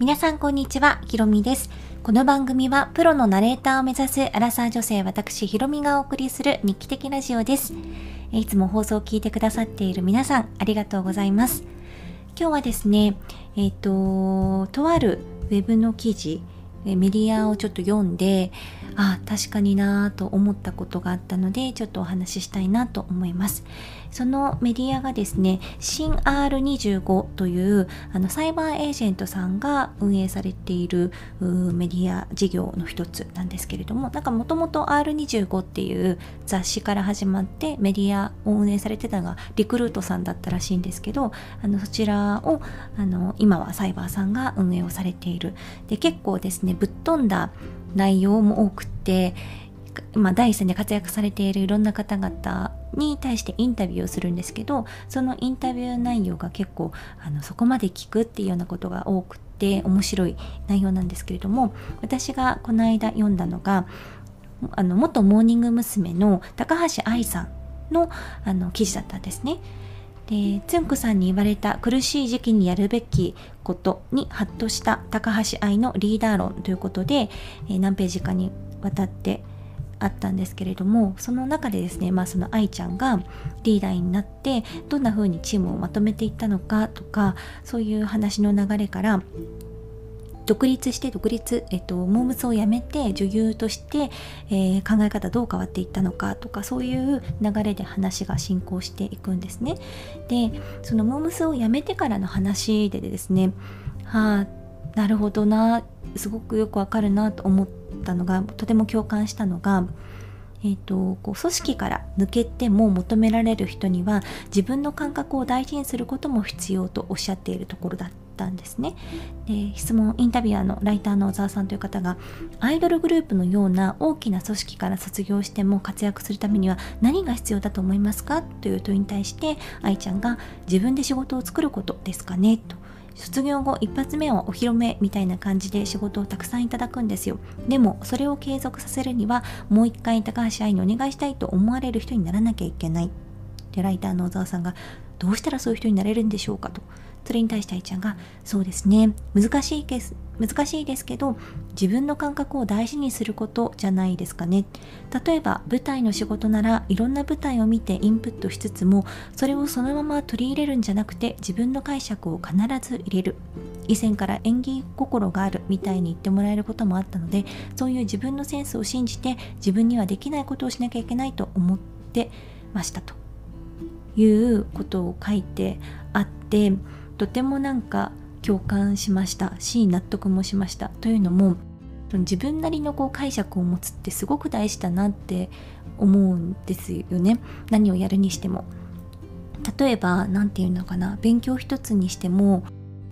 皆さんこんにちは、ひろみです。この番組はプロのナレーターを目指すアラサー女性私ひろみがお送りする日記的ラジオです。いつも放送を聞いてくださっている皆さんありがとうございます。今日はですね、えっ、ー、と、とあるウェブの記事、メディアをちょっと読んで、あ確かになぁと思ったことがあったのでちょっとお話ししたいなと思います。そのメディアがですね新 R25 というあのサイバーエージェントさんが運営されているメディア事業の一つなんですけれどもなんかもともと R25 っていう雑誌から始まってメディアを運営されてたのがリクルートさんだったらしいんですけどあのそちらをあの今はサイバーさんが運営をされている。で結構ですねぶっ飛んだ内容も多くて、まあ、第一線で活躍されているいろんな方々に対してインタビューをするんですけどそのインタビュー内容が結構あのそこまで聞くっていうようなことが多くて面白い内容なんですけれども私がこの間読んだのがあの元モーニング娘。の高橋愛さんのあの記事だったんですね。でつんくさんに言われた苦しい時期にやるべきことにハッとした高橋愛のリーダー論ということで、え、何ページかにわたってあったんですけれどもその中でですね、まあ、その愛ちゃんがリーダーになってどんな風にチームをまとめていったのかとかそういう話の流れから独立して独立、えっと、モームスを辞めて女優として、えー、考え方どう変わっていったのかとかそういう流れで話が進行していくんですね。でそのモームスを辞めてからの話でですねはあなるほどなすごくよくわかるなと思ったのがとても共感したのがえーと、こう組織から抜けても求められる人には自分の感覚を大事にすることも必要とおっしゃっているところだったんですね。で質問インタビュアーのライターの小沢さんという方がアイドルグループのような大きな組織から卒業しても活躍するためには何が必要だと思いますかという問いに対して愛ちゃんが自分で仕事を作ることですかねと。卒業後一発目はお披露目みたいな感じで仕事をたくさんいただくんですよでもそれを継続させるにはもう一回高橋愛にお願いしたいと思われる人にならなきゃいけないでライターの小沢さんがどうしたらそういう人になれるんでしょうかとそれに対して愛ちゃんがそうですね。難しいケース難しいですけど自分の感覚を大事にすることじゃないですかね。例えば舞台の仕事ならいろんな舞台を見てインプットしつつもそれをそのまま取り入れるんじゃなくて自分の解釈を必ず入れる。以前から演技心があるみたいに言ってもらえることもあったのでそういう自分のセンスを信じて自分にはできないことをしなきゃいけないと思ってましたということを書いてあってとてもなんか共感しました。し納得もしました。というのも自分なりのこう解釈を持つってすごく大事だなって思うんですよね。何をやるにしても。例えば何て言うのかな。勉強一つにしても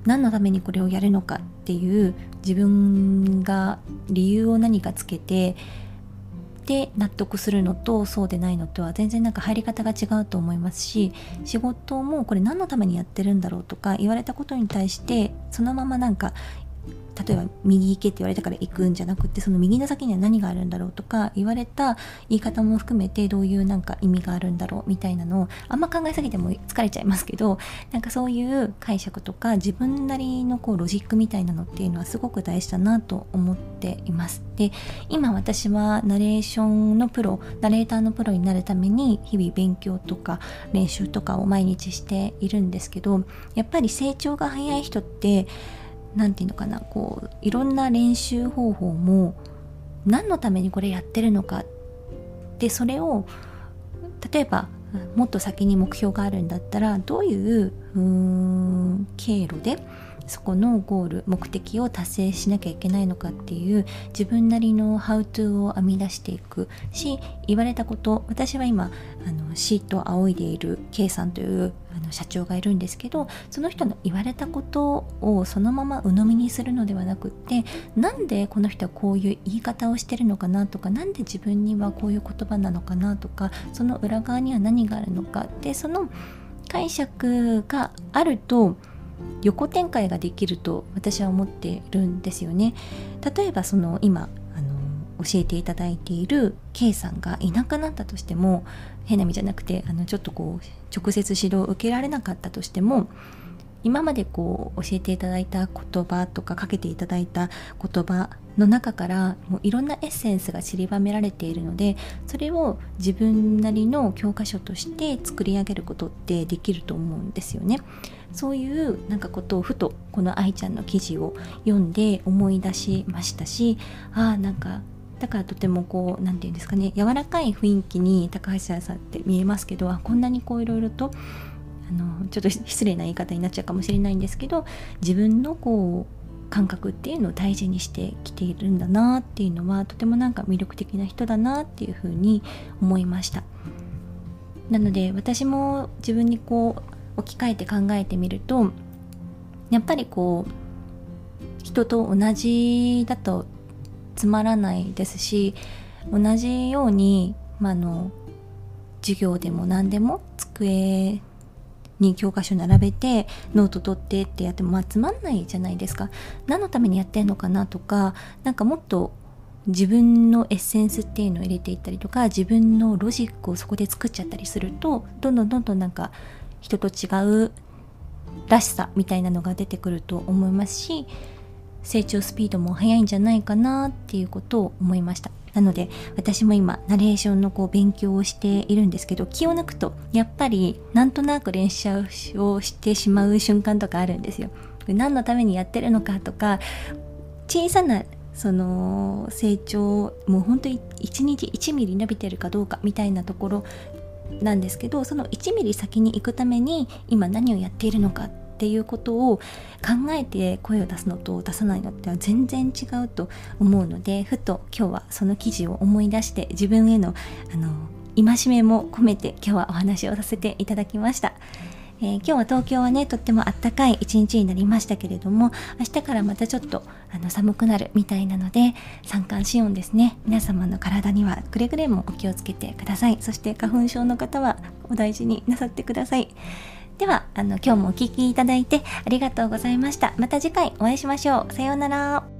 何のためにこれをやるのかっていう自分が理由を何かつけてで納得するのとそうでないのとは全然なんか入り方が違うと思いますし仕事もこれ何のためにやってるんだろうとか言われたことに対してそのままなんか例えば右行けって言われたから行くんじゃなくてその右の先には何があるんだろうとか言われた言い方も含めてどういうなんか意味があるんだろうみたいなのをあんま考えすぎても疲れちゃいますけどなんかそういう解釈とか自分なりのこうロジックみたいなのっていうのはすごく大事だなと思っています。で今私はナレーションのプロナレーターのプロになるために日々勉強とか練習とかを毎日しているんですけどやっぱり成長が早い人って何て言うのかなこういろんな練習方法も何のためにこれやってるのかでそれを例えばもっと先に目標があるんだったらどういうう経路でそこのゴール目的を達成しなきゃいけないのかっていう自分なりのハウトゥーを編み出していく。し言われたこと私は今あのシートを仰いでいる K さんというの社長がいるんですけどその人の言われたことをそのまま鵜呑みにするのではなくってなんでこの人はこういう言い方をしてるのかなとか何で自分にはこういう言葉なのかなとかその裏側には何があるのかでその解釈があると横展開ができると私は思ってるんですよね。例えばその今教えていただいている K さんがいなくなったとしても変な意味じゃなくてあのちょっとこう直接指導を受けられなかったとしても今までこう教えていただいた言葉とかかけていただいた言葉の中からもういろんなエッセンスが散りばめられているのでそれを自分なりの教科書として作り上げることってできると思うんですよね。そういうなんかことをふとこの愛ちゃんの記事を読んで思い出しましたしああなんかだからとてもこう何て言うんですかね柔らかい雰囲気に高橋さんって見えますけどあこんなにこういろいろとあのちょっと失礼な言い方になっちゃうかもしれないんですけど自分のこう感覚っていうのを大事にしてきているんだなっていうのはとてもなんか魅力的な人だなっていうふうに思いました。なので私も自分にこう置き換えて考えてみるとやっぱりこう人と同じだとつまらないですし同じように、まあの授業でも何でも机に教科書並べてノート取ってってやってもまあつまんないじゃないですか。何のためにやってんのかなとかなんかもっと自分のエッセンスっていうのを入れていったりとか自分のロジックをそこで作っちゃったりするとどんどんどんどんなんか人と違うらしさみたいなのが出てくると思いますし成長スピードも速いんじゃないかなっていうことを思いました。なので私も今ナレーションのこう勉強をしているんですけど気を抜くとやっぱりなんとなく練習をしてしまう瞬間とかあるんですよ。何のためにやってるのかとか小さなその成長もう本当に1日1ミリ伸びてるかどうかみたいなところなんですけどその1ミリ先に行くために今何をやっているのかっていうことを考えて声を出すのと出さないのっては全然違うと思うのでふと今日はその記事を思い出して自分へのあの戒めも込めて今日はお話をさせていただきました。えー、今日は東京はねとってもあったかい一日になりましたけれども明日からまたちょっとあの寒くなるみたいなので三寒四温ですね。皆様の体にはくれぐれもお気をつけてください。そして花粉症の方はお大事になさってください。ではあの今日もお聴きいただいてありがとうございました。また次回お会いしましょう。さようなら。